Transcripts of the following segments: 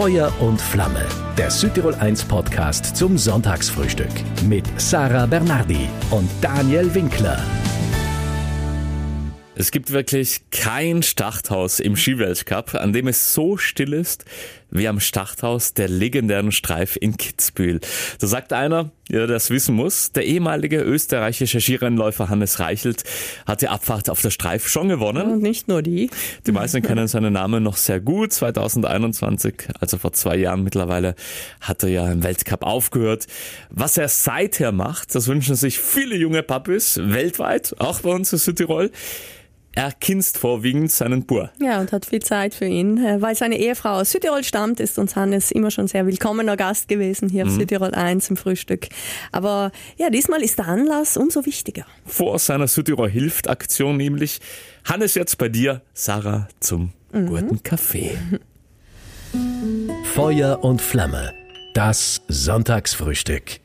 Feuer und Flamme, der Südtirol 1 Podcast zum Sonntagsfrühstück mit Sarah Bernardi und Daniel Winkler. Es gibt wirklich kein Starthaus im Skiweltcup, an dem es so still ist wie am Starthaus der legendären Streif in Kitzbühel. So sagt einer, der das wissen muss. Der ehemalige österreichische Skirennläufer Hannes Reichelt hat die Abfahrt auf der Streif schon gewonnen. Und nicht nur die. Die meisten kennen seinen Namen noch sehr gut. 2021, also vor zwei Jahren mittlerweile, hat er ja im Weltcup aufgehört. Was er seither macht, das wünschen sich viele junge Papis weltweit, auch bei uns in Südtirol. Er kinst vorwiegend seinen Bur. Ja, und hat viel Zeit für ihn. Äh, weil seine Ehefrau aus Südtirol stammt, ist uns Hannes immer schon sehr willkommener Gast gewesen hier auf mhm. Südtirol 1 im Frühstück. Aber ja, diesmal ist der Anlass umso wichtiger. Vor seiner Südtirol hilft Aktion nämlich. Hannes jetzt bei dir, Sarah, zum mhm. guten Kaffee. Feuer und Flamme. Das Sonntagsfrühstück.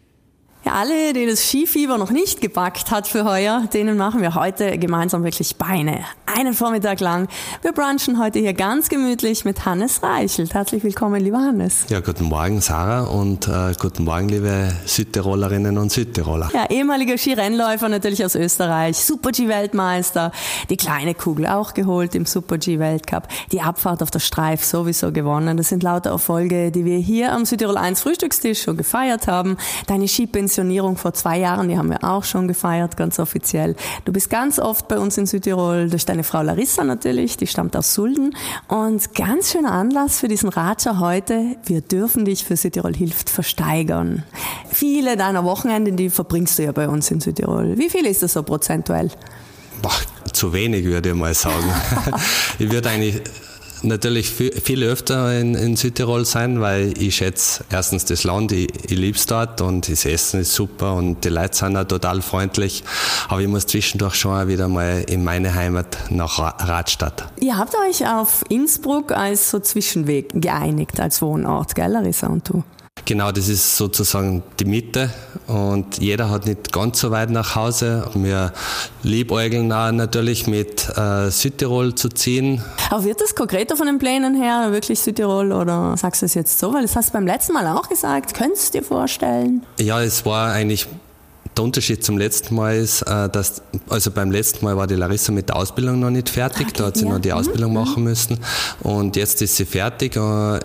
Ja, alle, die das Skifieber noch nicht gepackt hat für heuer, denen machen wir heute gemeinsam wirklich Beine. Einen Vormittag lang. Wir brunchen heute hier ganz gemütlich mit Hannes Reichelt. Herzlich willkommen, lieber Hannes. Ja, guten Morgen, Sarah, und äh, guten Morgen, liebe Südtirolerinnen und Südtiroler. Ja, ehemaliger Skirennläufer natürlich aus Österreich, Super-G-Weltmeister, die kleine Kugel auch geholt im Super-G-Weltcup, die Abfahrt auf der Streif sowieso gewonnen. Das sind lauter Erfolge, die wir hier am Südtirol 1 Frühstückstisch schon gefeiert haben. Deine Skipension Pensionierung vor zwei Jahren, die haben wir auch schon gefeiert, ganz offiziell. Du bist ganz oft bei uns in Südtirol durch deine Frau Larissa natürlich, die stammt aus Sulden. Und ganz schöner Anlass für diesen Ratscher heute, wir dürfen dich für Südtirol hilft versteigern. Viele deiner Wochenenden, die verbringst du ja bei uns in Südtirol. Wie viel ist das so prozentuell? Boah, zu wenig, würde ich mal sagen. ich würde eigentlich natürlich viel, öfter in, in, Südtirol sein, weil ich schätze erstens das Land, ich, ich liebe es dort und das Essen ist super und die Leute sind auch total freundlich. Aber ich muss zwischendurch schon wieder mal in meine Heimat nach Radstadt. Ihr habt euch auf Innsbruck als so Zwischenweg geeinigt, als Wohnort, gell, Larissa und du? Genau, das ist sozusagen die Mitte und jeder hat nicht ganz so weit nach Hause. Wir liebäugeln auch natürlich mit äh, Südtirol zu ziehen. Aber wird das konkreter von den Plänen her, wirklich Südtirol oder sagst du es jetzt so? Weil das hast du beim letzten Mal auch gesagt. Könntest du dir vorstellen? Ja, es war eigentlich der Unterschied zum letzten Mal ist, äh, dass, also beim letzten Mal war die Larissa mit der Ausbildung noch nicht fertig, okay, da hat sie ja. noch die mhm, Ausbildung mhm. machen müssen und jetzt ist sie fertig.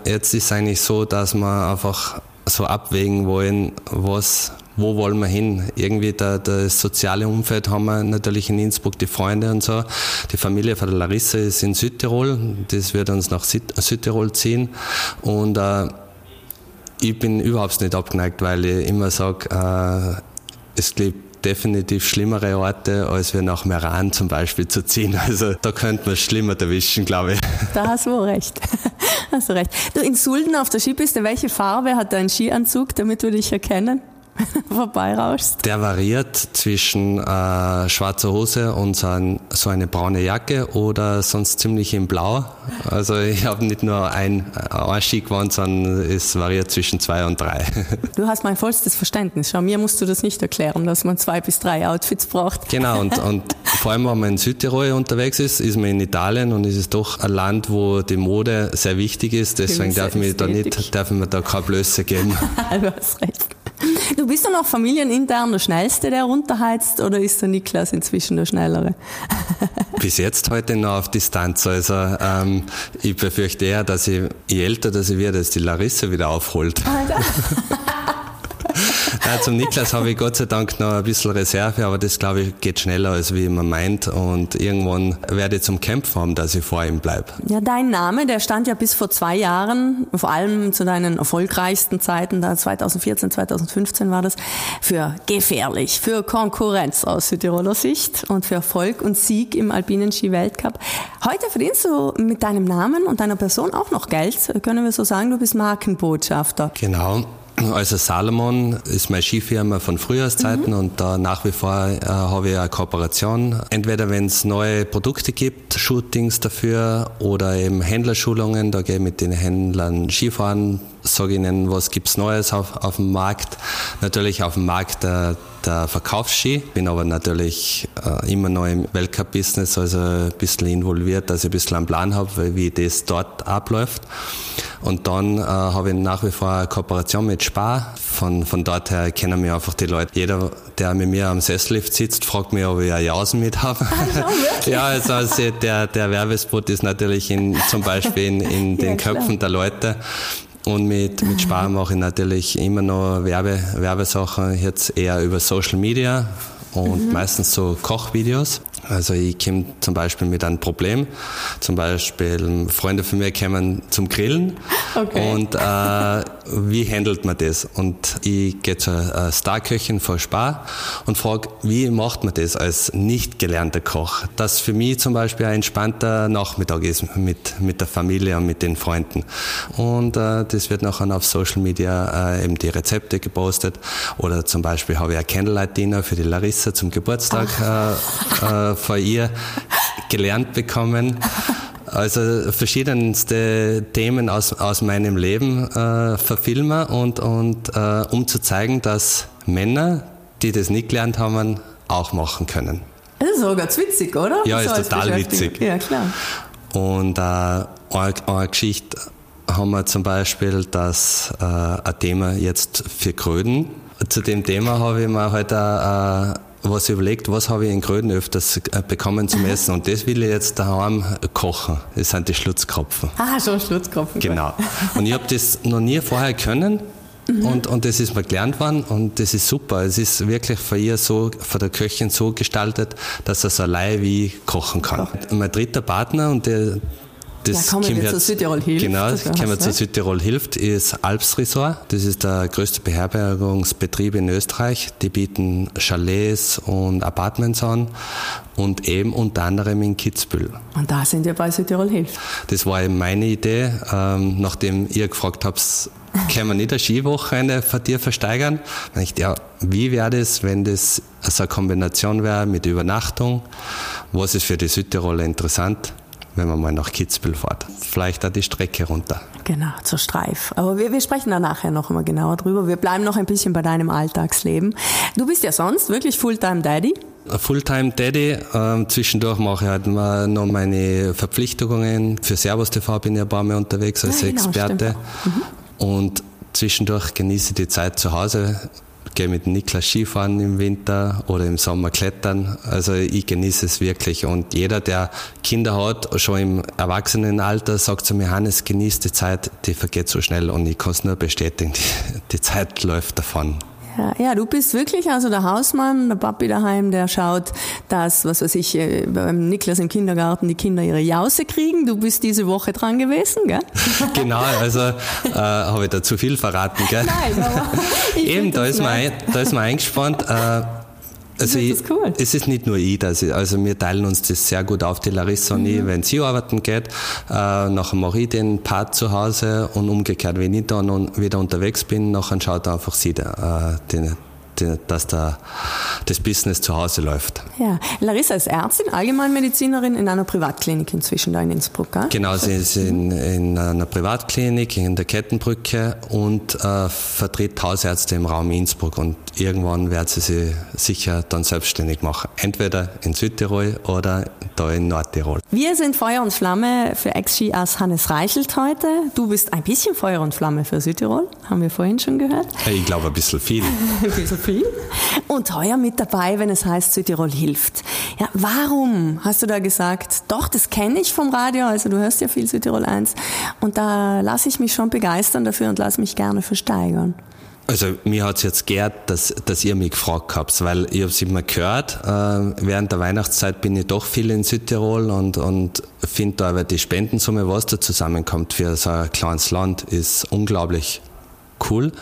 Jetzt ist es eigentlich so, dass wir einfach so abwägen wollen, was, wo wollen wir hin? Irgendwie da, das soziale Umfeld haben wir natürlich in Innsbruck, die Freunde und so. Die Familie von der Larissa ist in Südtirol, das wird uns nach Südtirol ziehen und äh, ich bin überhaupt nicht abgeneigt, weil ich immer sage, äh, es gibt definitiv schlimmere Orte, als wir nach Meran zum Beispiel zu ziehen. Also da könnte man schlimmer erwischen, glaube ich. Da hast du recht. Hast du recht. Du, in Sulden auf der Skipiste, welche Farbe hat dein Skianzug, damit wir dich erkennen? vorbeirauschst? Der variiert zwischen äh, schwarzer Hose und so, ein, so, eine braune Jacke oder sonst ziemlich in Blau. Also ich habe nicht nur ein, ein Skigewand, sondern es variiert zwischen zwei und drei. Du hast mein vollstes Verständnis. Schau, mir musst du das nicht erklären, dass man zwei bis drei Outfits braucht. Genau, und, und vor allem, wenn man in Südtirol unterwegs ist, ist man in Italien und es ist doch ein Land, wo die Mode sehr wichtig ist. Deswegen darf mir da nicht, darf mir da keine Blöße geben. du hast recht. Du bist dann auch familienintern der Schnellste, der runterheizt, oder ist der Niklas inzwischen der Schnellere? Bis jetzt heute noch auf Distanz. Also ähm, ich befürchte eher, dass ich, je älter dass ich werde, dass die Larissa wieder aufholt. Alter. Ja, zum Niklas habe ich Gott sei Dank noch ein bisschen Reserve, aber das glaube ich geht schneller als wie man meint und irgendwann werde ich zum Kämpfen haben, dass ich vor ihm bleibe. Ja, dein Name, der stand ja bis vor zwei Jahren, vor allem zu deinen erfolgreichsten Zeiten, da 2014, 2015 war das, für gefährlich, für Konkurrenz aus Südtiroler Sicht und für Erfolg und Sieg im alpinen Ski-Weltcup. Heute verdienst du mit deinem Namen und deiner Person auch noch Geld, können wir so sagen, du bist Markenbotschafter. Genau. Also Salomon ist meine Skifirma von Frühjahrszeiten mhm. und da nach wie vor äh, habe ich eine Kooperation. Entweder wenn es neue Produkte gibt, Shootings dafür oder eben Händlerschulungen, da gehe ich mit den Händlern Skifahren, sage ihnen, was gibt's Neues auf, auf dem Markt. Natürlich auf dem Markt der, der Verkaufsski, bin aber natürlich äh, immer noch im Weltcup-Business, also ein bisschen involviert, dass ich ein bisschen einen Plan habe, wie das dort abläuft. Und dann äh, habe ich nach wie vor eine Kooperation mit Spar. Von, von dort her kennen mich einfach die Leute. Jeder, der mit mir am Sessellift sitzt, fragt mich, ob ich eine Jausen mit habe. Ah, ja, also, also der, der Werbespot ist natürlich in, zum Beispiel in, in den ja, Köpfen der Leute. Und mit, mit Spar mache ich natürlich immer noch Werbe, Werbesachen, jetzt eher über Social Media und mhm. meistens so Kochvideos. Also ich komme zum Beispiel mit einem Problem. Zum Beispiel Freunde von mir kommen zum Grillen okay. und äh, wie handelt man das? Und ich gehe zur Starköchin vor Spar und frage, wie macht man das als nicht gelernter Koch? Dass für mich zum Beispiel ein entspannter Nachmittag ist mit, mit der Familie und mit den Freunden. Und äh, das wird nachher auf Social Media äh, eben die Rezepte gepostet. Oder zum Beispiel habe ich ein Candlelight-Dinner für die Larissa zum Geburtstag äh, von ihr gelernt bekommen. Also verschiedenste Themen aus, aus meinem Leben äh, verfilmen und, und äh, um zu zeigen, dass Männer, die das nicht gelernt haben, auch machen können. Das ist sogar ganz witzig, oder? Ja, so ist total witzig. Ja, klar. Und äh, eine, eine Geschichte haben wir zum Beispiel, dass äh, ein Thema jetzt für Kröden. Zu dem Thema habe ich mir halt auch, was überlegt, was habe ich in Gröden öfters äh, bekommen zum Essen und das will ich jetzt daheim kochen. Das sind die Schlutzkropfen. Ah, schon Schlutzkropfen. Genau. Und ich habe das noch nie vorher können mhm. und, und das ist mir gelernt worden und das ist super. Es ist wirklich von ihr so, von der Köchin so gestaltet, dass er so allein wie kochen kann. Mein dritter Partner und der, das ja, kommen wir zu Südtirol hilft. Genau, das kommen wir zu Südtirol hilft, ist Alps Resort. Das ist der größte Beherbergungsbetrieb in Österreich. Die bieten Chalets und Apartments an und eben unter anderem in Kitzbühel. Und da sind wir bei Südtirol hilft. Das war eben meine Idee, ähm, nachdem ihr gefragt habt, können wir nicht eine Skiwochenende von dir versteigern? Und ich, ja, wie wäre das, wenn das so eine Kombination wäre mit Übernachtung? Was ist für die Südtiroler interessant? Wenn man mal nach Kitzbühel fährt. Vielleicht auch die Strecke runter. Genau, zur Streif. Aber wir, wir sprechen da nachher noch mal genauer drüber. Wir bleiben noch ein bisschen bei deinem Alltagsleben. Du bist ja sonst wirklich Fulltime Daddy. Fulltime Daddy. Ähm, zwischendurch mache ich halt mal noch meine Verpflichtungen. Für Servus TV bin ich ein paar Mal unterwegs als ja, genau, Experte. Mhm. Und zwischendurch genieße ich die Zeit zu Hause gehe mit Niklas Skifahren im Winter oder im Sommer klettern. Also ich genieße es wirklich. Und jeder, der Kinder hat, schon im Erwachsenenalter, sagt zu mir, Hannes, genießt die Zeit, die vergeht so schnell. Und ich kann es nur bestätigen, die, die Zeit läuft davon. Ja, ja, du bist wirklich also der Hausmann, der Papi daheim, der schaut, dass, was weiß ich, äh, beim Niklas im Kindergarten die Kinder ihre Jause kriegen. Du bist diese Woche dran gewesen, gell? Genau, also äh, habe ich da zu viel verraten, gell? Nein, aber Eben, da ist, man, da ist man eingespannt. Äh, also ich, cool. es ist nicht nur ich, dass ich, also wir teilen uns das sehr gut auf, die Larissa und mhm. ich, wenn sie arbeiten geht, äh, nachher mache ich den Part zu Hause und umgekehrt, wenn ich dann wieder unterwegs bin, nachher schaut einfach sie äh, den, dass da das Business zu Hause läuft. Ja, Larissa ist Ärztin, Allgemeinmedizinerin in einer Privatklinik inzwischen da in Innsbruck. Gell? Genau, sie ist in, in, einer Privatklinik in der Kettenbrücke und äh, vertritt Hausärzte im Raum Innsbruck und irgendwann wird sie sich sicher dann selbstständig machen. Entweder in Südtirol oder da in Nordtirol. Wir sind Feuer und Flamme für Ex-Ski aus Hannes Reichelt heute. Du bist ein bisschen Feuer und Flamme für Südtirol, haben wir vorhin schon gehört. Ich glaube ein bisschen viel. ein bisschen viel. Und heuer mit dabei, wenn es heißt Südtirol hilft. Ja, warum hast du da gesagt, doch, das kenne ich vom Radio, also du hörst ja viel Südtirol 1 und da lasse ich mich schon begeistern dafür und lasse mich gerne versteigern. Also mir hat es jetzt geehrt, dass, dass ihr mich gefragt habt, weil ich habe es immer gehört. Äh, während der Weihnachtszeit bin ich doch viel in Südtirol und, und finde da aber die Spendensumme, was da zusammenkommt für so ein kleines Land, ist unglaublich cool.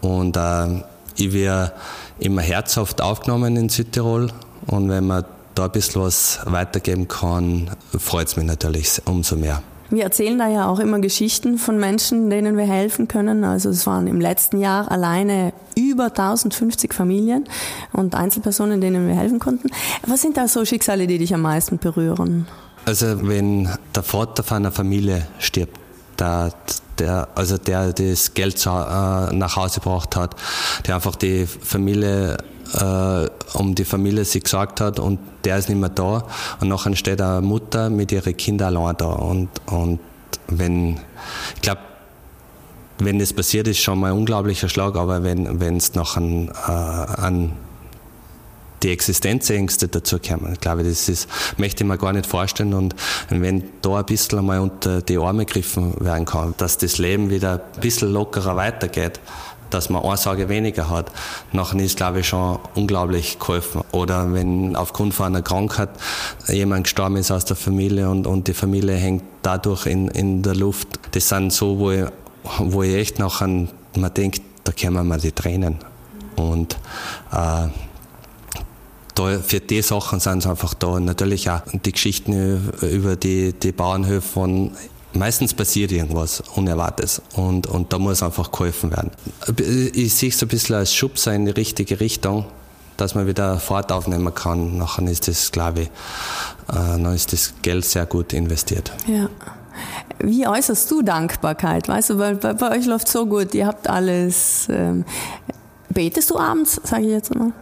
Und äh, ich werde immer herzhaft aufgenommen in Südtirol und wenn man da ein bisschen was weitergeben kann, freut es mich natürlich umso mehr. Wir erzählen da ja auch immer Geschichten von Menschen, denen wir helfen können. Also es waren im letzten Jahr alleine über 1050 Familien und Einzelpersonen, denen wir helfen konnten. Was sind da so Schicksale, die dich am meisten berühren? Also wenn der Vater von einer Familie stirbt, der, der, also der das Geld äh, nach Hause gebracht hat, der einfach die Familie äh, um die Familie sich gesagt hat und der ist nicht mehr da. Und nachher steht eine Mutter mit ihren Kindern allein da. Und, und wenn, ich glaube, wenn das passiert, ist schon mal ein unglaublicher Schlag, aber wenn es an, äh, an die Existenzängste dazu kommen. Ich glaube, das ist, möchte ich mir gar nicht vorstellen. Und wenn da ein bisschen einmal unter die Arme gegriffen werden kann, dass das Leben wieder ein bisschen lockerer weitergeht, dass man eine Sorge weniger hat, nachher ist, glaube ich, schon unglaublich geholfen. Oder wenn aufgrund von einer Krankheit jemand gestorben ist aus der Familie und, und die Familie hängt dadurch in, in der Luft. Das sind so, wo ich, wo ich echt nachher, man denkt, da kommen mir die Tränen. Und äh, da, für die Sachen sind es einfach da. Natürlich auch die Geschichten über die, die Bauernhöfe von meistens passiert irgendwas Unerwartetes und, und da muss einfach geholfen werden. Ich sehe es ein bisschen als Schubser in die richtige Richtung, dass man wieder Fahrt aufnehmen kann. Nachher ist das, glaube ich, äh, dann ist das Geld sehr gut investiert. Ja. Wie äußerst du Dankbarkeit? Weißt du, weil bei, bei euch läuft so gut, ihr habt alles. Ähm, betest du abends, sage ich jetzt mal?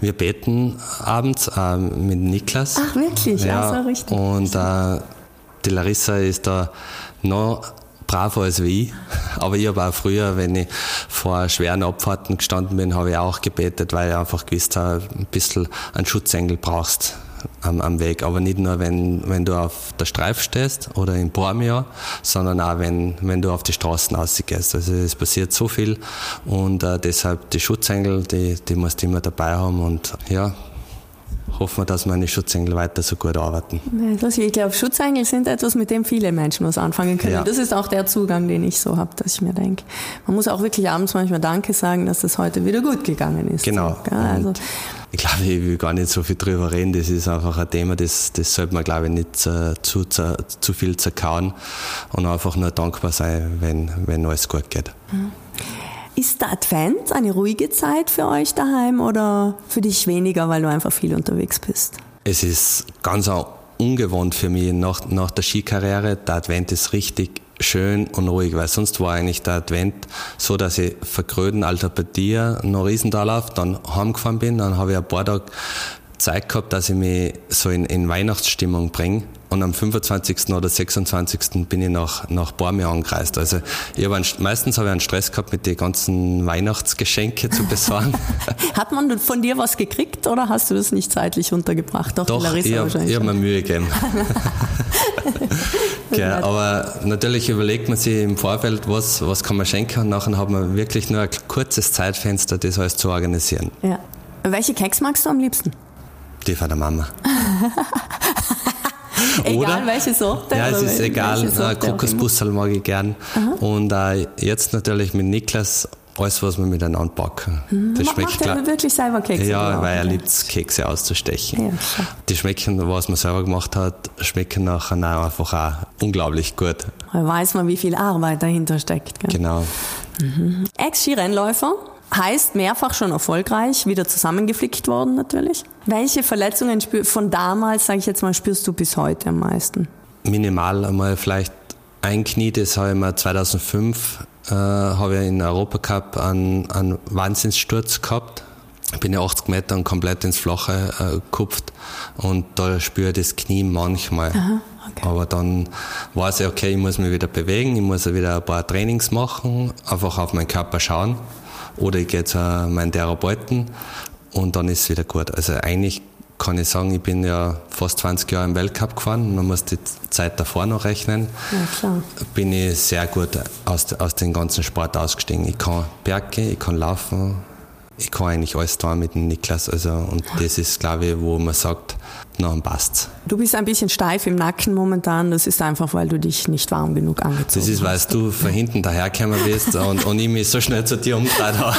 Wir beten abends äh, mit Niklas. Ach, wirklich? Ja, also richtig. Und äh, die Larissa ist da noch braver als wie ich. Aber ich habe auch früher, wenn ich vor schweren Abfahrten gestanden bin, habe ich auch gebetet, weil ich einfach gewusst habe, ein bisschen einen Schutzengel brauchst am, am Weg. Aber nicht nur, wenn, wenn du auf der Streif stehst oder im Bormio, sondern auch, wenn, wenn du auf die Straßen rausgehst. Also es passiert so viel und äh, deshalb die Schutzengel, die, die musst du immer dabei haben und ja, hoffen wir, dass meine Schutzengel weiter so gut arbeiten. Ich glaube, Schutzengel sind etwas, mit dem viele Menschen was anfangen können. Ja. Das ist auch der Zugang, den ich so habe, dass ich mir denke, man muss auch wirklich abends manchmal Danke sagen, dass das heute wieder gut gegangen ist. Genau. So, also, ich glaube, ich will gar nicht so viel drüber reden. Das ist einfach ein Thema, das, das sollte man, glaube ich, nicht zu, zu, zu viel zerkauen und einfach nur dankbar sein, wenn, wenn alles gut geht. Ist der Advent eine ruhige Zeit für euch daheim oder für dich weniger, weil du einfach viel unterwegs bist? Es ist ganz ungewohnt für mich nach, nach der Skikarriere. Der Advent ist richtig schön und ruhig, weil sonst war eigentlich der Advent so, dass ich vergröden Alter bei dir nach Riesendorlauf, dann heimgefahren bin, dann habe ich ein paar Tage Zeit gehabt, dass ich mich so in, in Weihnachtsstimmung bringe. Und am 25. oder 26. bin ich nach, nach Bormio angereist. Also ich hab einen, meistens habe ich einen Stress gehabt, mit den ganzen Weihnachtsgeschenke zu besorgen. Hat man von dir was gekriegt oder hast du das nicht zeitlich untergebracht? Doch, Doch ich habe hab mir Mühe gegeben. okay, aber natürlich überlegt man sich im Vorfeld, was, was kann man schenken und nachher hat man wirklich nur ein kurzes Zeitfenster, das alles zu organisieren. Ja. Welche Keks magst du am liebsten? Die von der Mama. egal welche Sorte? Ja, es ist egal. Äh, Kokosbussel mag ich gern. Aha. Und äh, jetzt natürlich mit Niklas alles, was wir miteinander backen. Mhm. Das schmeckt macht er wirklich selber Kekse? Ja, weil er liebt Kekse auszustechen. Ja, die schmecken, was man selber gemacht hat, schmecken nachher einfach auch unglaublich gut. Da weiß man, wie viel Arbeit dahinter steckt. Gell? Genau. Mhm. Ex-Skirennläufer, Heißt mehrfach schon erfolgreich, wieder zusammengeflickt worden natürlich. Welche Verletzungen von damals, sage ich jetzt mal, spürst du bis heute am meisten? Minimal einmal vielleicht ein Knie, das habe ich mir 2005 äh, habe ich in Europacup einen, einen Wahnsinnssturz gehabt. Ich bin ja 80 Meter und komplett ins Flache äh, gekupft und da spüre ich das Knie manchmal. Aha, okay. Aber dann weiß ich, okay, ich muss mich wieder bewegen, ich muss wieder ein paar Trainings machen, einfach auf meinen Körper schauen. Oder ich gehe zu meinem Therapeuten und dann ist es wieder gut. Also eigentlich kann ich sagen, ich bin ja fast 20 Jahre im Weltcup gefahren, man muss die Zeit davor noch rechnen. Ja, klar. Bin ich sehr gut aus, aus dem ganzen Sport ausgestiegen. Ich kann Berge, ich kann laufen, ich kann eigentlich alles tun mit dem Niklas. Also, und das ist, glaube ich, wo man sagt, dann passt's. Du bist ein bisschen steif im Nacken momentan. Das ist einfach, weil du dich nicht warm genug angezogen hast. Das ist, weil du von hinten dahergekommen bist und, und ich mich so schnell zu dir umgedreht habe.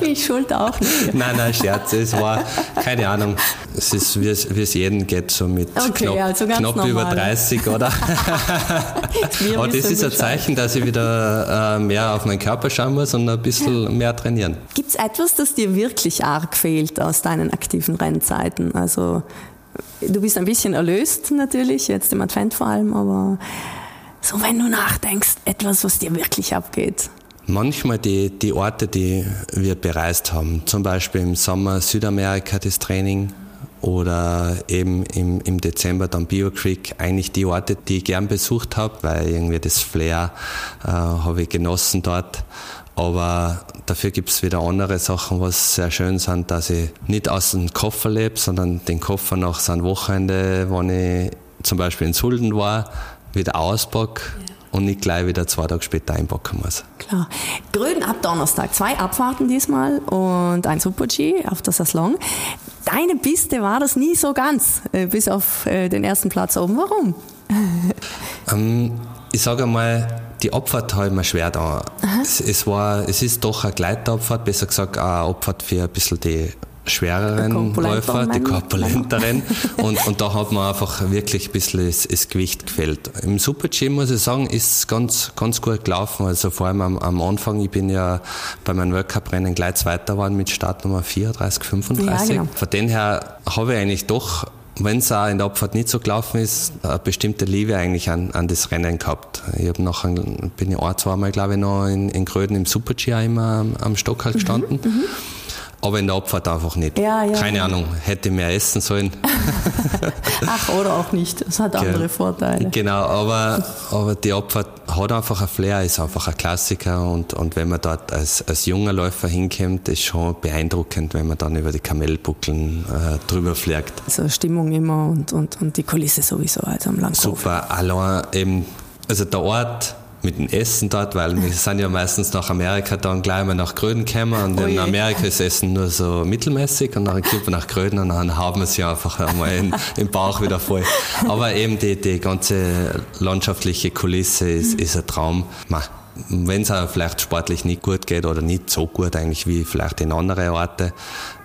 Bin ich schuld auch nicht. Nein, nein, Scherz. Es war, keine Ahnung, es ist, wie es, wie es jedem geht, so mit okay, knapp, also knapp über 30, oder? Aber das ist ein Zeichen, dass ich wieder äh, mehr auf meinen Körper schauen muss und ein bisschen mehr trainieren. Gibt es etwas, das dir wirklich arg fehlt aus deinen aktiven Rennzeiten? Also du bist ein bisschen erlöst natürlich, jetzt im Advent vor allem, aber so wenn du nachdenkst, etwas, was dir wirklich abgeht. Manchmal die, die Orte, die wir bereist haben, zum Beispiel im Sommer Südamerika das Training oder eben im, im Dezember dann Bio Creek, eigentlich die Orte, die ich gern besucht habe, weil irgendwie das Flair äh, habe ich genossen dort. Aber dafür gibt es wieder andere Sachen, was sehr schön sind, dass ich nicht aus dem Koffer lebe, sondern den Koffer nach so einem Wochenende, wenn ich zum Beispiel in Sulden war, wieder auspacke. Ja und nicht gleich wieder zwei Tage später einpacken muss. Klar. Grün ab Donnerstag. Zwei Abfahrten diesmal und ein Super-G auf der Saslong. Deine Piste war das nie so ganz, äh, bis auf äh, den ersten Platz oben. Warum? ähm, ich sage einmal, die Abfahrt habe ich mir schwer da. Es, es, war, es ist doch eine Gleitabfahrt, besser gesagt eine Abfahrt für ein bisschen die schwereren Läufer, die korpulenteren. und, und da hat man einfach wirklich ein bisschen das, das Gewicht gefällt. Im Super-G, muss ich sagen, ist es ganz, ganz gut gelaufen. Also vor allem am, am Anfang, ich bin ja bei meinem World Cup-Rennen gleich Zweiter geworden mit Startnummer 34, 35. Ja, genau. Von dem her habe ich eigentlich doch wenn es auch in der Abfahrt nicht so gelaufen ist, eine bestimmte Liebe eigentlich an, an das Rennen gehabt. Ich habe nachher, bin ich ein, zweimal, glaube ich, noch in, in Gröden im Super-G immer am, am Stock halt gestanden. Mhm, mhm aber in der Abfahrt einfach nicht. Ja, ja, Keine ja. Ahnung, hätte mehr essen sollen. Ach, oder auch nicht. Es hat andere Ge Vorteile. Genau, aber, aber die Abfahrt hat einfach ein Flair, ist einfach ein Klassiker und, und wenn man dort als, als junger Läufer hinkommt, ist schon beeindruckend, wenn man dann über die Kamelbuckeln äh, drüber fliegt. Also Stimmung immer und, und, und die Kulisse sowieso, also am Langhof. Super, allein eben, also der Ort, mit dem Essen dort, weil wir sind ja meistens nach Amerika dann gleich mal nach Gröden gekommen und in Amerika ist Essen nur so mittelmäßig und dann kommt man nach Gröden und dann haben wir es ja einfach einmal in, im Bauch wieder voll. Aber eben die, die ganze landschaftliche Kulisse ist, ist ein Traum. Wenn es auch vielleicht sportlich nicht gut geht oder nicht so gut eigentlich wie vielleicht in anderen Orten,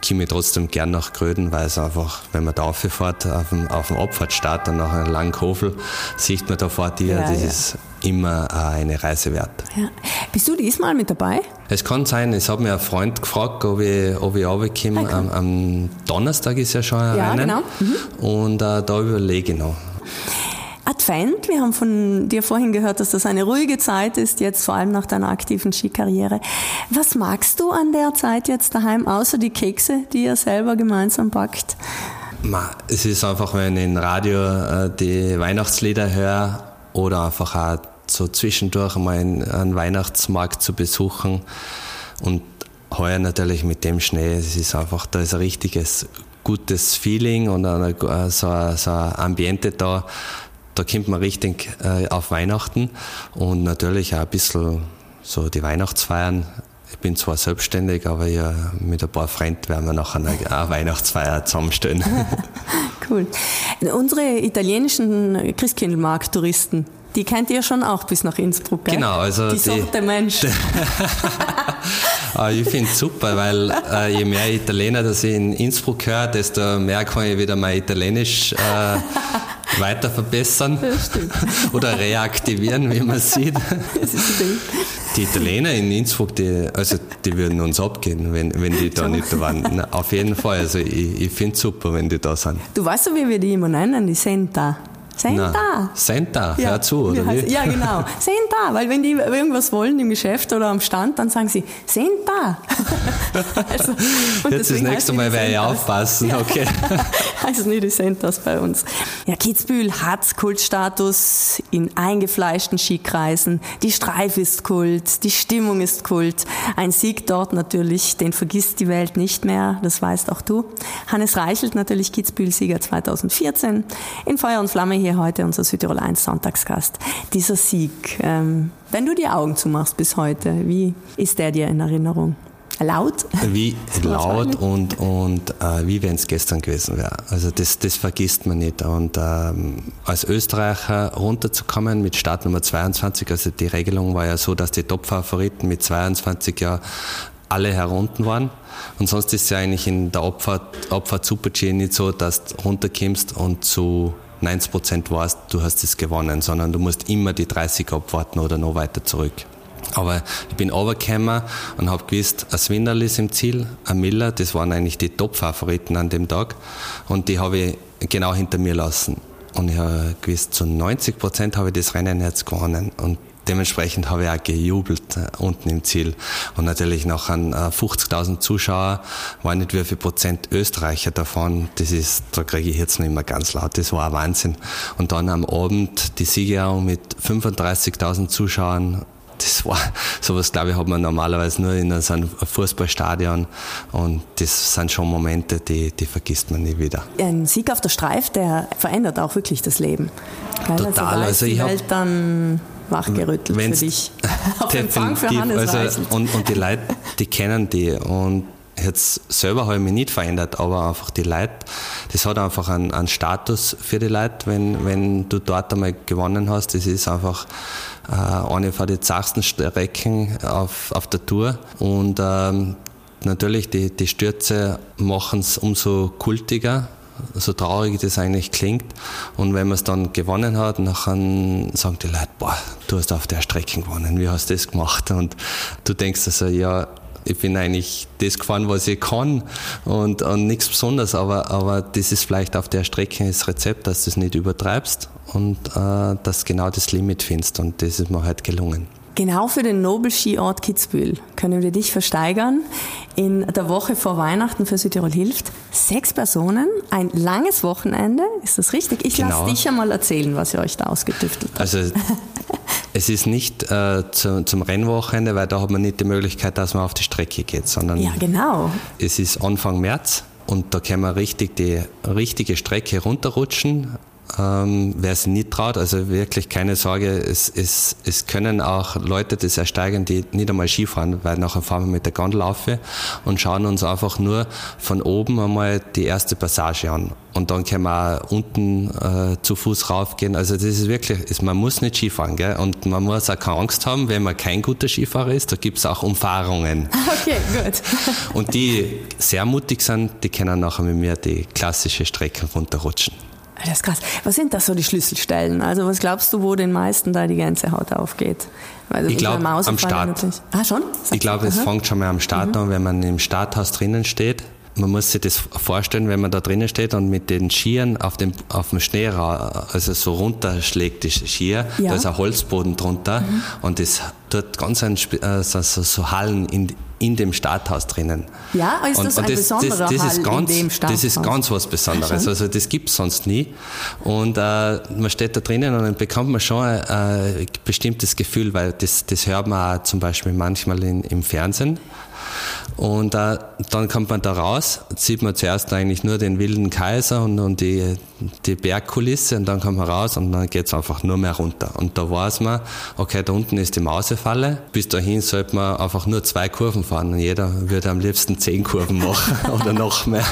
komme ich trotzdem gern nach Gröden, weil es einfach, wenn man da rauffährt, auf dem, auf dem Abfahrtsstart und nach einem langen Kofel, sieht man da vor dir, ja, das ja. ist immer eine Reise wert. Ja. Bist du diesmal mit dabei? Es kann sein, es hat mir ein Freund gefragt, ob ich, ob ich runterkomme. Okay. Am, am, Donnerstag ist ja schon ein ja, Rennen. Genau. Mhm. Und äh, da überlege ich noch. Advent, wir haben von dir vorhin gehört, dass das eine ruhige Zeit ist, jetzt vor allem nach deiner aktiven Skikarriere. Was magst du an der Zeit jetzt daheim, außer die Kekse, die ihr selber gemeinsam backt? Es ist einfach, wenn ich im Radio äh, die Weihnachtslieder höre oder einfach auch so zwischendurch mal einen Weihnachtsmarkt zu besuchen. Und heuer natürlich mit dem Schnee, es ist einfach, da ist ein richtiges gutes Feeling und eine, so, ein, so ein Ambiente da. Da kommt man richtig äh, auf Weihnachten und natürlich auch ein bisschen so die Weihnachtsfeiern. Ich bin zwar selbstständig, aber ja, mit ein paar Freunden werden wir nachher eine Weihnachtsfeier zusammenstellen. cool. Unsere italienischen Christkindlmarkt-Touristen, die kennt ihr schon auch bis nach Innsbruck, gell? Genau, also die, die Sorte Mensch. Ah, ich finde es super, weil äh, je mehr Italiener das ich in Innsbruck höre, desto mehr kann ich wieder mein Italienisch äh, weiter verbessern oder reaktivieren, wie man sieht. Die Italiener in Innsbruck, die, also die würden uns abgehen, wenn, wenn die da nicht da waren. Na, auf jeden Fall, also ich, ich finde es super, wenn die da sind. Du weißt doch, wie wir die immer nennen, die Senta. Senta. Senta, ja, hör zu, oder wie? Ja, genau. Senta, weil wenn die irgendwas wollen im Geschäft oder am Stand, dann sagen sie Senta. also, Jetzt das nächste Mal werde ich aufpassen, okay. Also nicht die Sentas bei uns. Ja, Kitzbühel hat Kultstatus in eingefleischten Skikreisen. Die Streif ist Kult, die Stimmung ist Kult. Ein Sieg dort natürlich, den vergisst die Welt nicht mehr, das weißt auch du. Hannes Reichelt natürlich Kitzbühel-Sieger 2014. In Feuer und Flamme hier heute unser Südtirol 1 Sonntagsgast. Dieser Sieg, ähm, wenn du die Augen zumachst bis heute, wie ist der dir in Erinnerung? Laut? Wie laut und, und äh, wie wenn es gestern gewesen wäre. Also das, das vergisst man nicht. Und ähm, als Österreicher runterzukommen mit Startnummer 22, also die Regelung war ja so, dass die Top-Favoriten mit 22 ja alle herunten waren. Und sonst ist es ja eigentlich in der Abfahrt, Abfahrt Super-G nicht so, dass du runterkommst und zu 90 Prozent warst, du hast es gewonnen, sondern du musst immer die 30 abwarten oder noch weiter zurück. Aber ich bin runtergekommen und habe gewusst, ein Swindal ist im Ziel, ein Miller, das waren eigentlich die Top-Favoriten an dem Tag. Und die habe ich genau hinter mir lassen. Und ich habe gewusst, zu 90 Prozent habe ich das Rennen jetzt gewonnen. Und dementsprechend habe ich auch gejubelt äh, unten im Ziel. Und natürlich nach an 50.000 Zuschauer war nicht wie viel Prozent Österreicher davon. Das ist, da kriege ich jetzt noch immer ganz laut. Das war ein Wahnsinn. Und dann am Abend die Siegerehrung mit 35.000 Zuschauern das war, sowas glaube ich, hat man normalerweise nur in so einem Fußballstadion und das sind schon Momente, die, die vergisst man nie wieder. Ein Sieg auf der Streif, der verändert auch wirklich das Leben. Gell? Total, also, also ich habe dann wachgerüttelt für dich. Auf Empfang für Hannes also, und, und die Leute, die kennen die und Jetzt selber habe ich mich nicht verändert, aber einfach die Leute, das hat einfach einen, einen Status für die Leute, wenn, wenn du dort einmal gewonnen hast. Das ist einfach eine von den zachsten Strecken auf, auf der Tour. Und ähm, natürlich, die, die Stürze machen es umso kultiger, so traurig das eigentlich klingt. Und wenn man es dann gewonnen hat, nachher sagen die Leute, boah, du hast auf der Strecke gewonnen, wie hast du das gemacht? Und du denkst also, ja, ich bin eigentlich das gefahren, was ich kann und, und nichts Besonderes, aber, aber das ist vielleicht auf der Strecke das Rezept, dass du es nicht übertreibst und äh, dass du genau das Limit findest und das ist mir halt gelungen. Genau für den Nobel-Skiort Kitzbühel können wir dich versteigern. In der Woche vor Weihnachten für Südtirol hilft. Sechs Personen, ein langes Wochenende. Ist das richtig? Ich genau. lasse dich einmal erzählen, was ihr euch da ausgetüftelt habt. Also es ist nicht äh, zu, zum Rennwochenende, weil da hat man nicht die Möglichkeit, dass man auf die Strecke geht, sondern ja, genau. es ist Anfang März und da kann man richtig die richtige Strecke runterrutschen ähm, wer es nicht traut, also wirklich keine Sorge, es, es, es können auch Leute das ersteigen, die nicht einmal Skifahren, weil nachher fahren wir mit der Gondel auf und schauen uns einfach nur von oben einmal die erste Passage an. Und dann können wir auch unten äh, zu Fuß raufgehen. Also das ist wirklich, ist, man muss nicht Skifahren, gell? Und man muss auch keine Angst haben, wenn man kein guter Skifahrer ist, da gibt's auch Umfahrungen. Okay, gut. Und die sehr mutig sind, die können nachher mit mir die klassische Strecke runterrutschen. Das ist krass. Was sind das so die Schlüsselstellen? Also was glaubst du, wo den meisten da die ganze Haut aufgeht? Also ich glaube am Start. Natürlich. Ah, schon? Sag ich glaube, es fängt schon mal am Start mhm. an, wenn man im Starthaus drinnen steht. Man muss sich das vorstellen, wenn man da drinnen steht und mit den Skiern auf dem, auf dem Schnee also so runterschlägt, die Skier. Ja. Da ist ein Holzboden drunter mhm. und das tut ganz ein, äh, so, so, so Hallen in, in dem Stadthaus drinnen. Ja, ist das und, ein das, besonderer das, das ist ganz, in dem Stadthaus? Das ist ganz was Besonderes. Also das gibt es sonst nie. Und äh, man steht da drinnen und dann bekommt man schon ein, ein bestimmtes Gefühl, weil das, das hört man auch zum Beispiel manchmal in, im Fernsehen. Und äh, dann kommt man da raus, sieht man zuerst eigentlich nur den wilden Kaiser und, und die, die Bergkulisse und dann kommt man raus und dann geht's einfach nur mehr runter. Und da weiß man, okay, da unten ist die Mausefalle, bis dahin sollte man einfach nur zwei Kurven fahren und jeder würde am liebsten zehn Kurven machen oder noch mehr.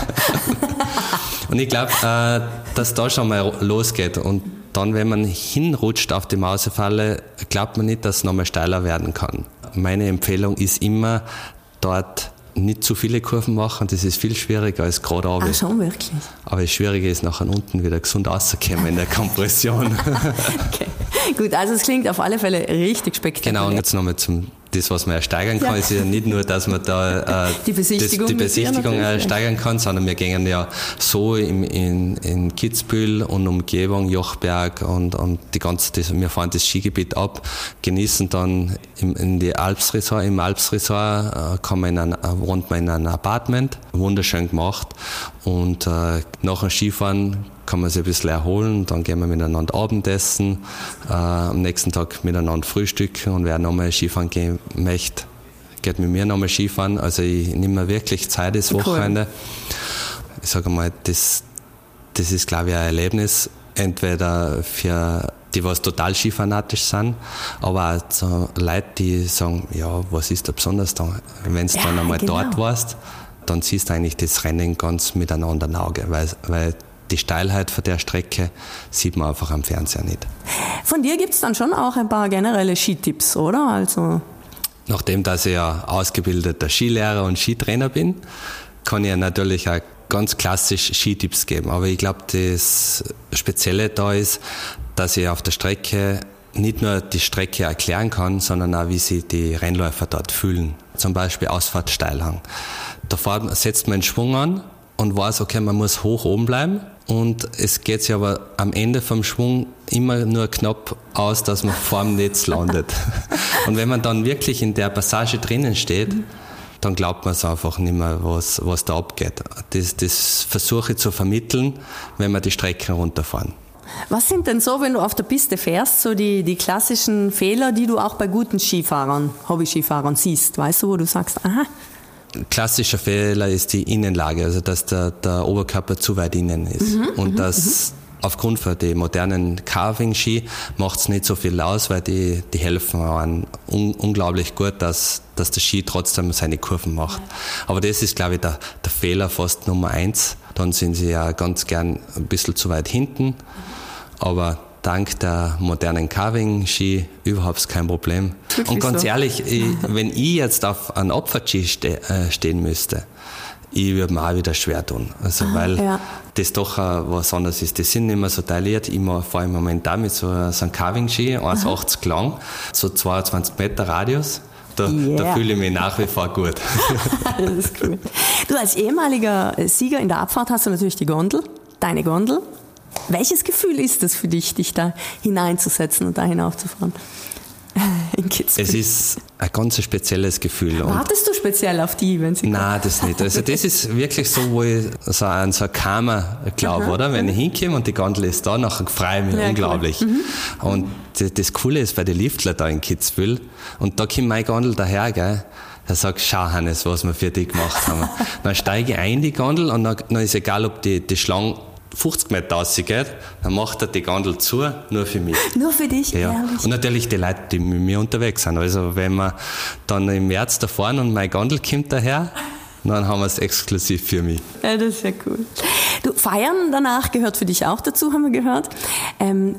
und ich glaube, äh, dass da schon mal losgeht und dann, wenn man hinrutscht auf die Mausefalle, glaubt man nicht, dass es nochmal steiler werden kann. Meine Empfehlung ist immer, dort nicht zu viele Kurven machen, das ist viel schwieriger als gerade oben. Ach schon, wirklich? Aber das Schwierige ist, nachher unten wieder gesund rauszukommen in der Kompression. okay. Gut, also es klingt auf alle Fälle richtig spektakulär. Genau, und jetzt nochmal zum das, was man ersteigern kann, ja. ist ja nicht nur, dass man da äh, die Besichtigung, das, die Besichtigung ersteigern kann, sondern wir gehen ja so im, in, in Kitzbühel und Umgebung, Jochberg und, und die ganze, das, wir fahren das Skigebiet ab, genießen dann im, in die Alpsresort, im Alpsresort äh, kann man in ein, wohnt man in einem Apartment, wunderschön gemacht und äh, nach dem Skifahren kann man sich ein bisschen erholen, dann gehen wir miteinander Abendessen, äh, am nächsten Tag miteinander frühstücken und wer nochmal Skifahren gehen möchte, geht mit mir nochmal Skifahren. Also ich nehme mir wirklich Zeit das Wochenende. Cool. Ich sage mal, das, das ist glaube ich ein Erlebnis, entweder für die was total skifanatisch sind, aber auch so Leute, die sagen, ja, was ist da besonders da? Wenn du ja, dann einmal genau. dort warst, dann siehst du eigentlich das Rennen ganz mit einem anderen Auge, weil, weil die Steilheit von der Strecke sieht man einfach am Fernseher nicht. Von dir gibt es dann schon auch ein paar generelle Skitipps, oder? Also Nachdem, dass ich ja ausgebildeter Skilehrer und Skitrainer bin, kann ich natürlich auch ganz klassisch Skitipps geben. Aber ich glaube, das Spezielle da ist, dass ich auf der Strecke nicht nur die Strecke erklären kann, sondern auch, wie sich die Rennläufer dort fühlen. Zum Beispiel Ausfahrt Steilhang. Da setzt man einen Schwung an und weiß, okay, man muss hoch oben bleiben und es geht sich aber am Ende vom Schwung immer nur knapp aus, dass man vorm Netz landet. und wenn man dann wirklich in der Passage drinnen steht, dann glaubt man es einfach nicht mehr, was, was da abgeht. Das, das versuche ich zu vermitteln, wenn wir die Strecken runterfahren. Was sind denn so, wenn du auf der Piste fährst, so die, die klassischen Fehler, die du auch bei guten Skifahrern, Hobby-Skifahrern siehst? Weißt du, wo du sagst, aha, klassischer Fehler ist die Innenlage, also dass der, der Oberkörper zu weit innen ist. Mhm, und mhm, das mhm. aufgrund von den modernen Carving-Ski macht es nicht so viel aus, weil die, die helfen einem un, unglaublich gut, dass, dass der Ski trotzdem seine Kurven macht. Aber das ist, glaube ich, der, der Fehler fast Nummer eins. Dann sind sie ja ganz gern ein bisschen zu weit hinten. Aber dank der modernen Carving-Ski überhaupt kein Problem. Wirklich und ganz so? ehrlich, ich, wenn ich jetzt auf einem Opfer-Ski ste äh, stehen müsste, ich würde mir auch wieder schwer tun. Also, ah, weil ja. das doch uh, was anderes ist. Die sind nicht mehr so tailliert. Ich fahre im Moment da mit so, so einem Carving-Ski, 1,80 lang, so 22 Meter Radius. Da, yeah. da, fühle ich mich nach wie vor gut. das ist cool. Du als ehemaliger Sieger in der Abfahrt hast du natürlich die Gondel, deine Gondel. Welches Gefühl ist es für dich, dich da hineinzusetzen und da hinaufzufahren? In Kitzbühel. Es ist ein ganz spezielles Gefühl. Wartest du speziell auf die, wenn sie Nein, das nicht. Also das ist wirklich so, wo ich so an so ein Karma glaube, oder? Wenn ich hinkomme und die Gondel ist da, nachher freue ich mich ja, unglaublich. Mhm. Und das Coole ist bei den Liftler da in Kitzbühel, und da kommt meine Gondel daher, gell? Er sagt, schau Hannes, was wir für dich gemacht haben. dann steige ich ein in die Gondel und dann, dann ist egal, ob die, die Schlange 50 Meter rausgeht, dann macht er die Gondel zu, nur für mich. Nur für dich? Ja. Ehrlich? Und natürlich die Leute, die mit mir unterwegs sind. Also wenn wir dann im März da fahren und meine Gondel kommt daher, dann haben wir es exklusiv für mich. Ja, das ist ja cool. Du, Feiern danach gehört für dich auch dazu, haben wir gehört. Ähm,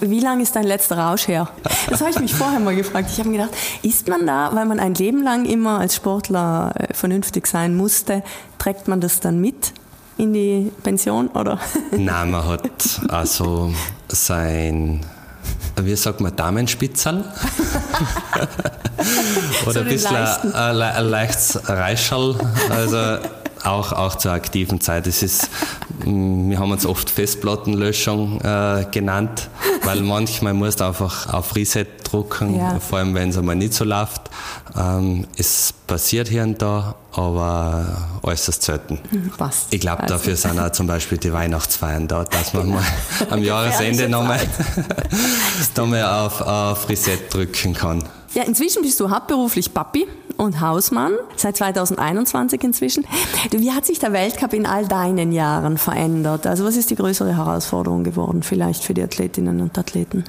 wie lange ist dein letzter Rausch her? Das habe ich mich vorher mal gefragt. Ich habe mir gedacht, ist man da, weil man ein Leben lang immer als Sportler äh, vernünftig sein musste, trägt man das dann mit? In die Pension, oder? Nein, man hat also sein, wie sagt man, Damenspitzerl. oder ein bisschen ein, ein, leichtes Reischall. Also auch, auch zur aktiven Zeit. Es ist, mm, wir haben uns oft Festplattenlöschung äh, genannt, weil manchmal musst du einfach auf Reset drucken, ja. vor allem wenn es einmal nicht so läuft. Ähm, es passiert hier und da, aber äußerst selten. Passt. Ich glaube, also. dafür sind auch zum Beispiel die Weihnachtsfeiern da, dass man mal am Jahresende nochmal noch auf, auf Reset drücken kann. Ja, inzwischen bist du hauptberuflich Papi und Hausmann, seit 2021 inzwischen. Wie hat sich der Weltcup in all deinen Jahren verändert? Also was ist die größere Herausforderung geworden vielleicht für die Athletinnen und Athleten?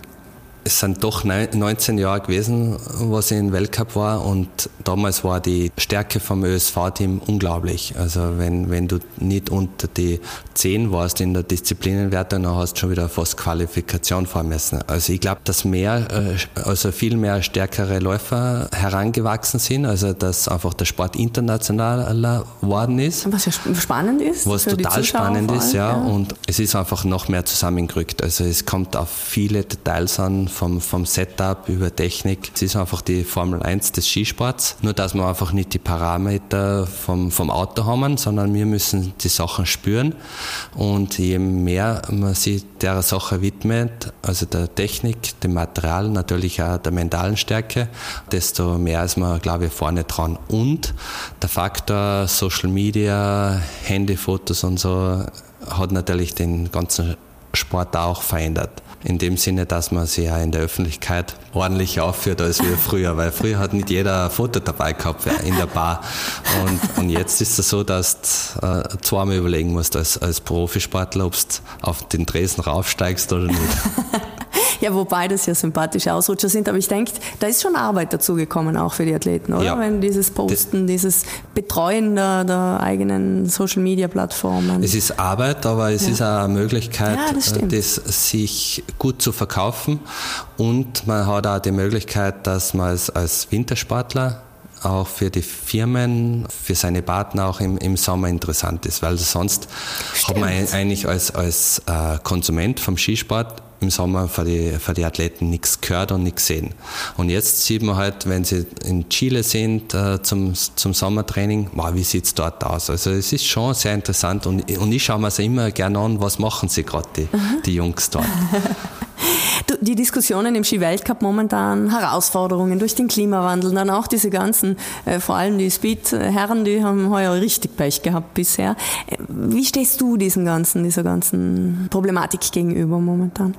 Es sind doch 19 Jahre gewesen, was ich in Weltcup war und damals war die Stärke vom ÖSV-Team unglaublich. Also wenn, wenn du nicht unter die 10 warst in der Disziplinenwertung, dann hast du schon wieder fast Qualifikation fahren müssen. Also ich glaube, dass mehr, äh, also viel mehr stärkere Läufer herangewachsen sind, also dass einfach der Sport internationaler geworden ist. Was ja spannend ist. Was total spannend ist, ja, ja. Und es ist einfach noch mehr zusammengerückt. Also es kommt auf viele Details an, vom, vom Setup über Technik. Es ist einfach die Formel 1 des Skisports. Nur, dass wir einfach nicht die Parameter vom, vom Auto haben, sondern wir müssen die Sachen spüren. Und je mehr man sich der Sache widmet, also der Technik, dem Material, natürlich auch der mentalen Stärke, desto mehr ist man, glaube ich, vorne dran. Und der Faktor Social Media, Handyfotos und so hat natürlich den ganzen Sport auch verändert in dem Sinne, dass man sich ja in der Öffentlichkeit ordentlich aufführt als wir früher, weil früher hat nicht jeder ein Foto dabei gehabt in der Bar. Und, und jetzt ist es so, dass du äh, zweimal überlegen musst als, als Profisportler, ob du auf den Dresen raufsteigst oder nicht. Ja, wobei das ja sympathische Ausrutscher sind, aber ich denke, da ist schon Arbeit dazugekommen auch für die Athleten, oder? Ja. Wenn dieses Posten, das dieses Betreuen der, der, eigenen Social Media Plattformen. Es ist Arbeit, aber es ja. ist auch eine Möglichkeit, ja, das, das, sich gut zu verkaufen und man hat auch die Möglichkeit, dass man als, als Wintersportler auch für die Firmen, für seine Partner auch im, im Sommer interessant ist, weil sonst Stimmt. hat man eigentlich als, als äh, Konsument vom Skisport im Sommer für die, für die Athleten nichts gehört und nichts sehen. Und jetzt sieht man halt, wenn sie in Chile sind äh, zum, zum Sommertraining, wow, wie sieht's dort aus? Also es ist schon sehr interessant und, und ich schaue mir also immer gerne an, was machen sie gerade, die, die Jungs dort. die Diskussionen im Ski-Weltcup momentan, Herausforderungen durch den Klimawandel, dann auch diese ganzen, äh, vor allem die Speed-Herren, die haben heuer richtig Pech gehabt bisher. Äh, wie stehst du diesen ganzen, dieser ganzen Problematik gegenüber momentan?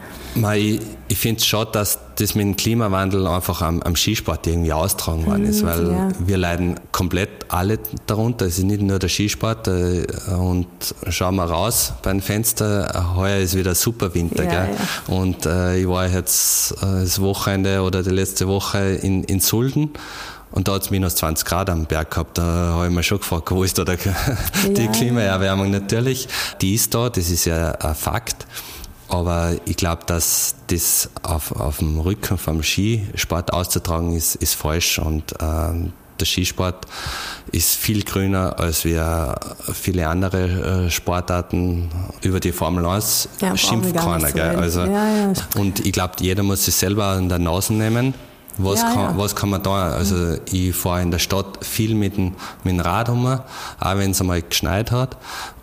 Ich, ich finde es schade, dass das mit dem Klimawandel einfach am, am Skisport irgendwie austragen worden ist, mhm, weil ja. wir leiden komplett alle darunter. Es ist nicht nur der Skisport. Äh, und schauen wir raus beim Fenster, heuer ist wieder super Winter. Ja, gell? Ja. Und äh, ich war jetzt äh, das Wochenende oder die letzte Woche in, in Sulden. Und da hat es minus 20 Grad am Berg gehabt. Da habe ich mir schon gefragt, wo ist da der, die Klimaerwärmung? Natürlich, die ist da, das ist ja ein Fakt. Aber ich glaube, dass das auf, auf dem Rücken vom Skisport auszutragen ist, ist falsch. Und ähm, der Skisport ist viel grüner als wir viele andere äh, Sportarten. Über die Formel 1 ja, schimpft keiner. So also, ja, ja. Und ich glaube, jeder muss sich selber an der Nase nehmen. Was, ja, kann, ja. was kann man da? Also ich fahre in der Stadt viel mit dem, mit dem Rad um, auch wenn es einmal geschneit hat.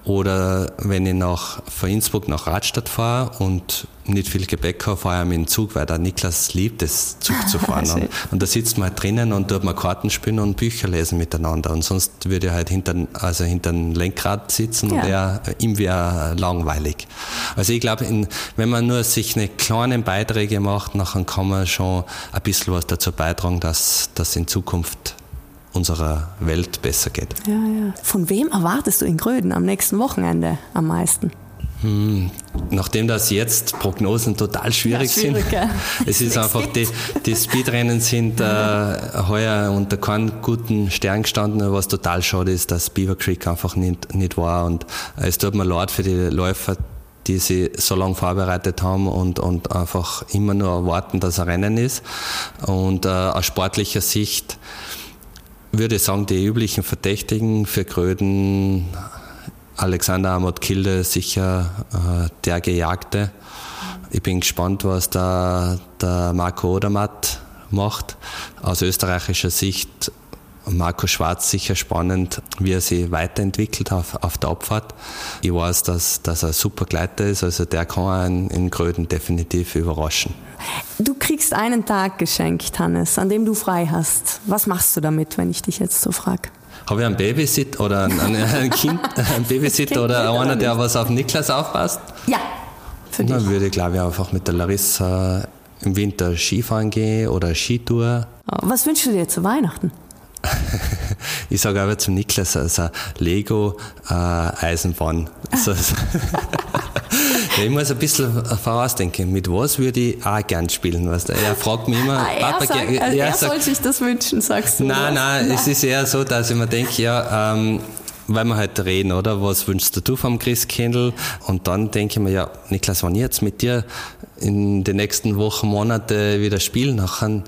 Oder wenn ich nach, von Innsbruck nach Radstadt fahre und nicht viel Gepäck habe, fahre ich mit dem Zug, weil der Niklas liebt es, Zug zu fahren. und, und da sitzt man halt drinnen und tut man Karten spielen und Bücher lesen miteinander. Und sonst würde ich halt hinter, also hinter dem Lenkrad sitzen ja. und er, ihm wäre langweilig. Also ich glaube, wenn man nur sich eine kleinen Beiträge macht, dann kann man schon ein bisschen was dazu beitragen, dass das in Zukunft unserer Welt besser geht. Ja, ja. Von wem erwartest du in Gröden am nächsten Wochenende am meisten? Hm, nachdem das jetzt Prognosen total schwierig, ja, schwierig sind, ja. es ist einfach, die, die Speedrennen sind äh, heuer unter keinem guten Stern gestanden, was total schade ist, dass Beaver Creek einfach nicht, nicht war und es tut mir leid für die Läufer, die sich so lange vorbereitet haben und, und einfach immer nur erwarten, dass ein Rennen ist und äh, aus sportlicher Sicht würde sagen, die üblichen Verdächtigen für Gröden, Alexander Amott Kilde sicher äh, der Gejagte. Ich bin gespannt, was da der Marco Odermatt macht. Aus österreichischer Sicht Marco Schwarz sicher spannend, wie er sich weiterentwickelt auf, auf der Abfahrt. Ich weiß, dass, dass er ein super Gleiter ist, also der kann einen in Gröden definitiv überraschen. Du kriegst einen Tag geschenkt, Hannes, an dem du frei hast. Was machst du damit, wenn ich dich jetzt so frage? Habe ich einen Babysitter oder ein, ein Kind, ein Babysitter oder einer, der was auf Niklas aufpasst? Ja, für dich. Dann würde ich, glaube ich, einfach mit der Larissa im Winter Skifahren gehen oder Skitour. Was wünschst du dir zu Weihnachten? ich sage aber zum Niklas, also Lego äh, Eisenbahn. So, ich muss ein bisschen vorausdenken, mit was würde ich auch gern spielen. Weißt du? Er fragt mich immer, ah, Papa, sagt, also er, er soll sich das wünschen, sagst du. Nein, nein, nein, es ist eher so, dass ich mir denke, ja, ähm, weil wir halt reden, oder? Was wünschst du vom Christkindl? Und dann denke ich mir, ja, Niklas, wenn ich jetzt mit dir in den nächsten Wochen, Monate wieder spiele, nachher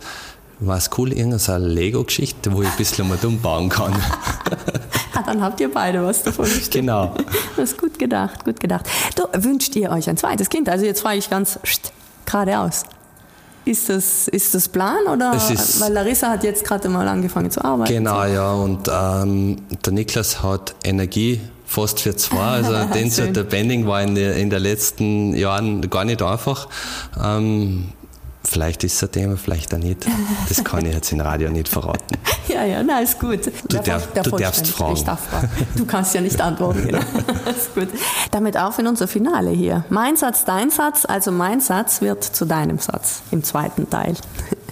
war es cool, irgendeine Lego-Geschichte, wo ich ein bisschen mal dumm bauen kann. ah, dann habt ihr beide was davon. Genau. Das ist gut gedacht, gut gedacht. Du, wünscht ihr euch ein zweites Kind? Also jetzt frage ich ganz geradeaus. Ist das, ist das Plan oder? Weil Larissa hat jetzt gerade mal angefangen zu arbeiten. Genau, ja. Und ähm, der Niklas hat Energie fast für zwei. Also den so der Bending war in, der, in den letzten Jahren gar nicht einfach. Ähm, Vielleicht ist es ein Thema, vielleicht auch nicht. Das kann ich jetzt im Radio nicht verraten. ja, ja, na, ist gut. Du, darf, du darfst fragen. Darf fragen. Du kannst ja nicht antworten. Genau. ist gut. Damit auf in unser Finale hier. Mein Satz, dein Satz, also mein Satz wird zu deinem Satz im zweiten Teil.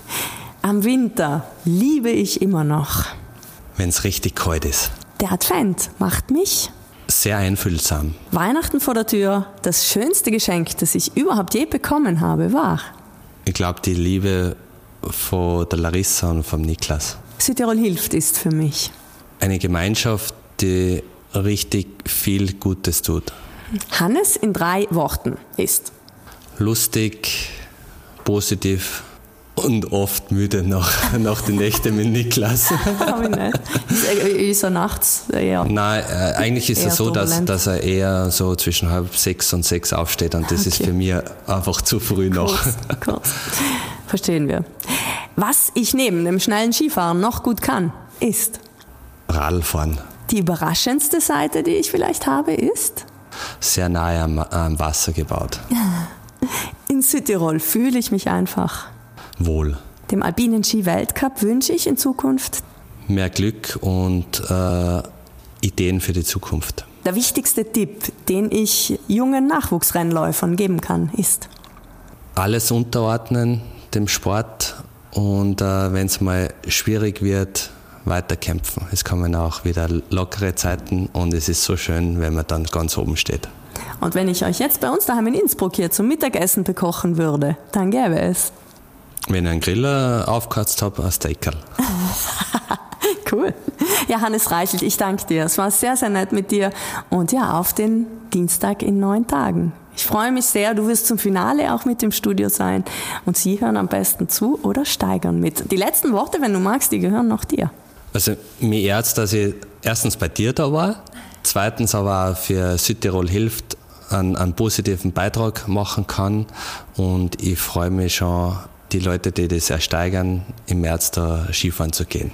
Am Winter liebe ich immer noch. Wenn es richtig kalt ist. Der Advent macht mich sehr einfühlsam. Weihnachten vor der Tür, das schönste Geschenk, das ich überhaupt je bekommen habe, war ich glaube, die Liebe von der Larissa und vom Niklas. Südtirol hilft ist für mich. Eine Gemeinschaft, die richtig viel Gutes tut. Hannes in drei Worten ist lustig, positiv und oft müde nach, nach den Nächten mit Niklas. Habe ich nicht. Ist er nachts eher? Nein, äh, eigentlich ist es so, dass, dass er eher so zwischen halb sechs und sechs aufsteht und das okay. ist für mich einfach zu früh noch. Kurz, kurz. Verstehen wir. Was ich neben dem schnellen Skifahren noch gut kann, ist Radfahren. Die überraschendste Seite, die ich vielleicht habe, ist sehr nahe am, am Wasser gebaut. In Südtirol fühle ich mich einfach wohl. Dem Alpinen Ski Weltcup wünsche ich in Zukunft mehr Glück und äh, Ideen für die Zukunft. Der wichtigste Tipp, den ich jungen Nachwuchsrennläufern geben kann, ist alles unterordnen dem Sport und äh, wenn es mal schwierig wird, weiterkämpfen. Es kommen auch wieder lockere Zeiten und es ist so schön, wenn man dann ganz oben steht. Und wenn ich euch jetzt bei uns daheim in Innsbruck hier zum Mittagessen bekochen würde, dann gäbe es. Wenn ich einen Griller aufgekratzt habe, ein Steakerl. cool. Ja, Hannes Reichelt, ich danke dir. Es war sehr, sehr nett mit dir. Und ja, auf den Dienstag in neun Tagen. Ich freue mich sehr. Du wirst zum Finale auch mit im Studio sein. Und Sie hören am besten zu oder steigern mit. Die letzten Worte, wenn du magst, die gehören noch dir. Also mir ehrt dass ich erstens bei dir da war, zweitens aber auch für Südtirol hilft, einen, einen positiven Beitrag machen kann. Und ich freue mich schon, die Leute, die das ersteigern, im März da Skifahren zu gehen.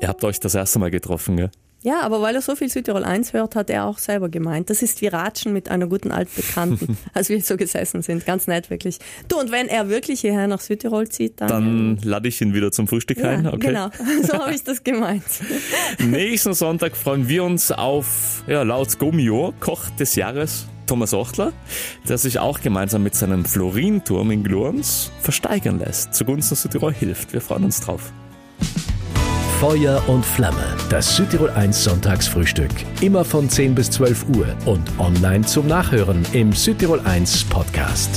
Ihr habt euch das erste Mal getroffen, gell? Ja, aber weil er so viel Südtirol 1 hört, hat er auch selber gemeint. Das ist wie Ratschen mit einer guten Altbekannten, als wir so gesessen sind. Ganz nett, wirklich. Du, und wenn er wirklich hierher nach Südtirol zieht, dann. Dann lade ich ihn wieder zum Frühstück ja, ein. Okay. Genau, so habe ich das gemeint. Nächsten Sonntag freuen wir uns auf, ja, laut Gomio, Koch des Jahres. Thomas Ochtler, der sich auch gemeinsam mit seinem Florinturm in Glurns versteigern lässt. Zugunsten Südtirol hilft. Wir freuen uns drauf. Feuer und Flamme. Das Südtirol 1 Sonntagsfrühstück. Immer von 10 bis 12 Uhr und online zum Nachhören im Südtirol 1 Podcast.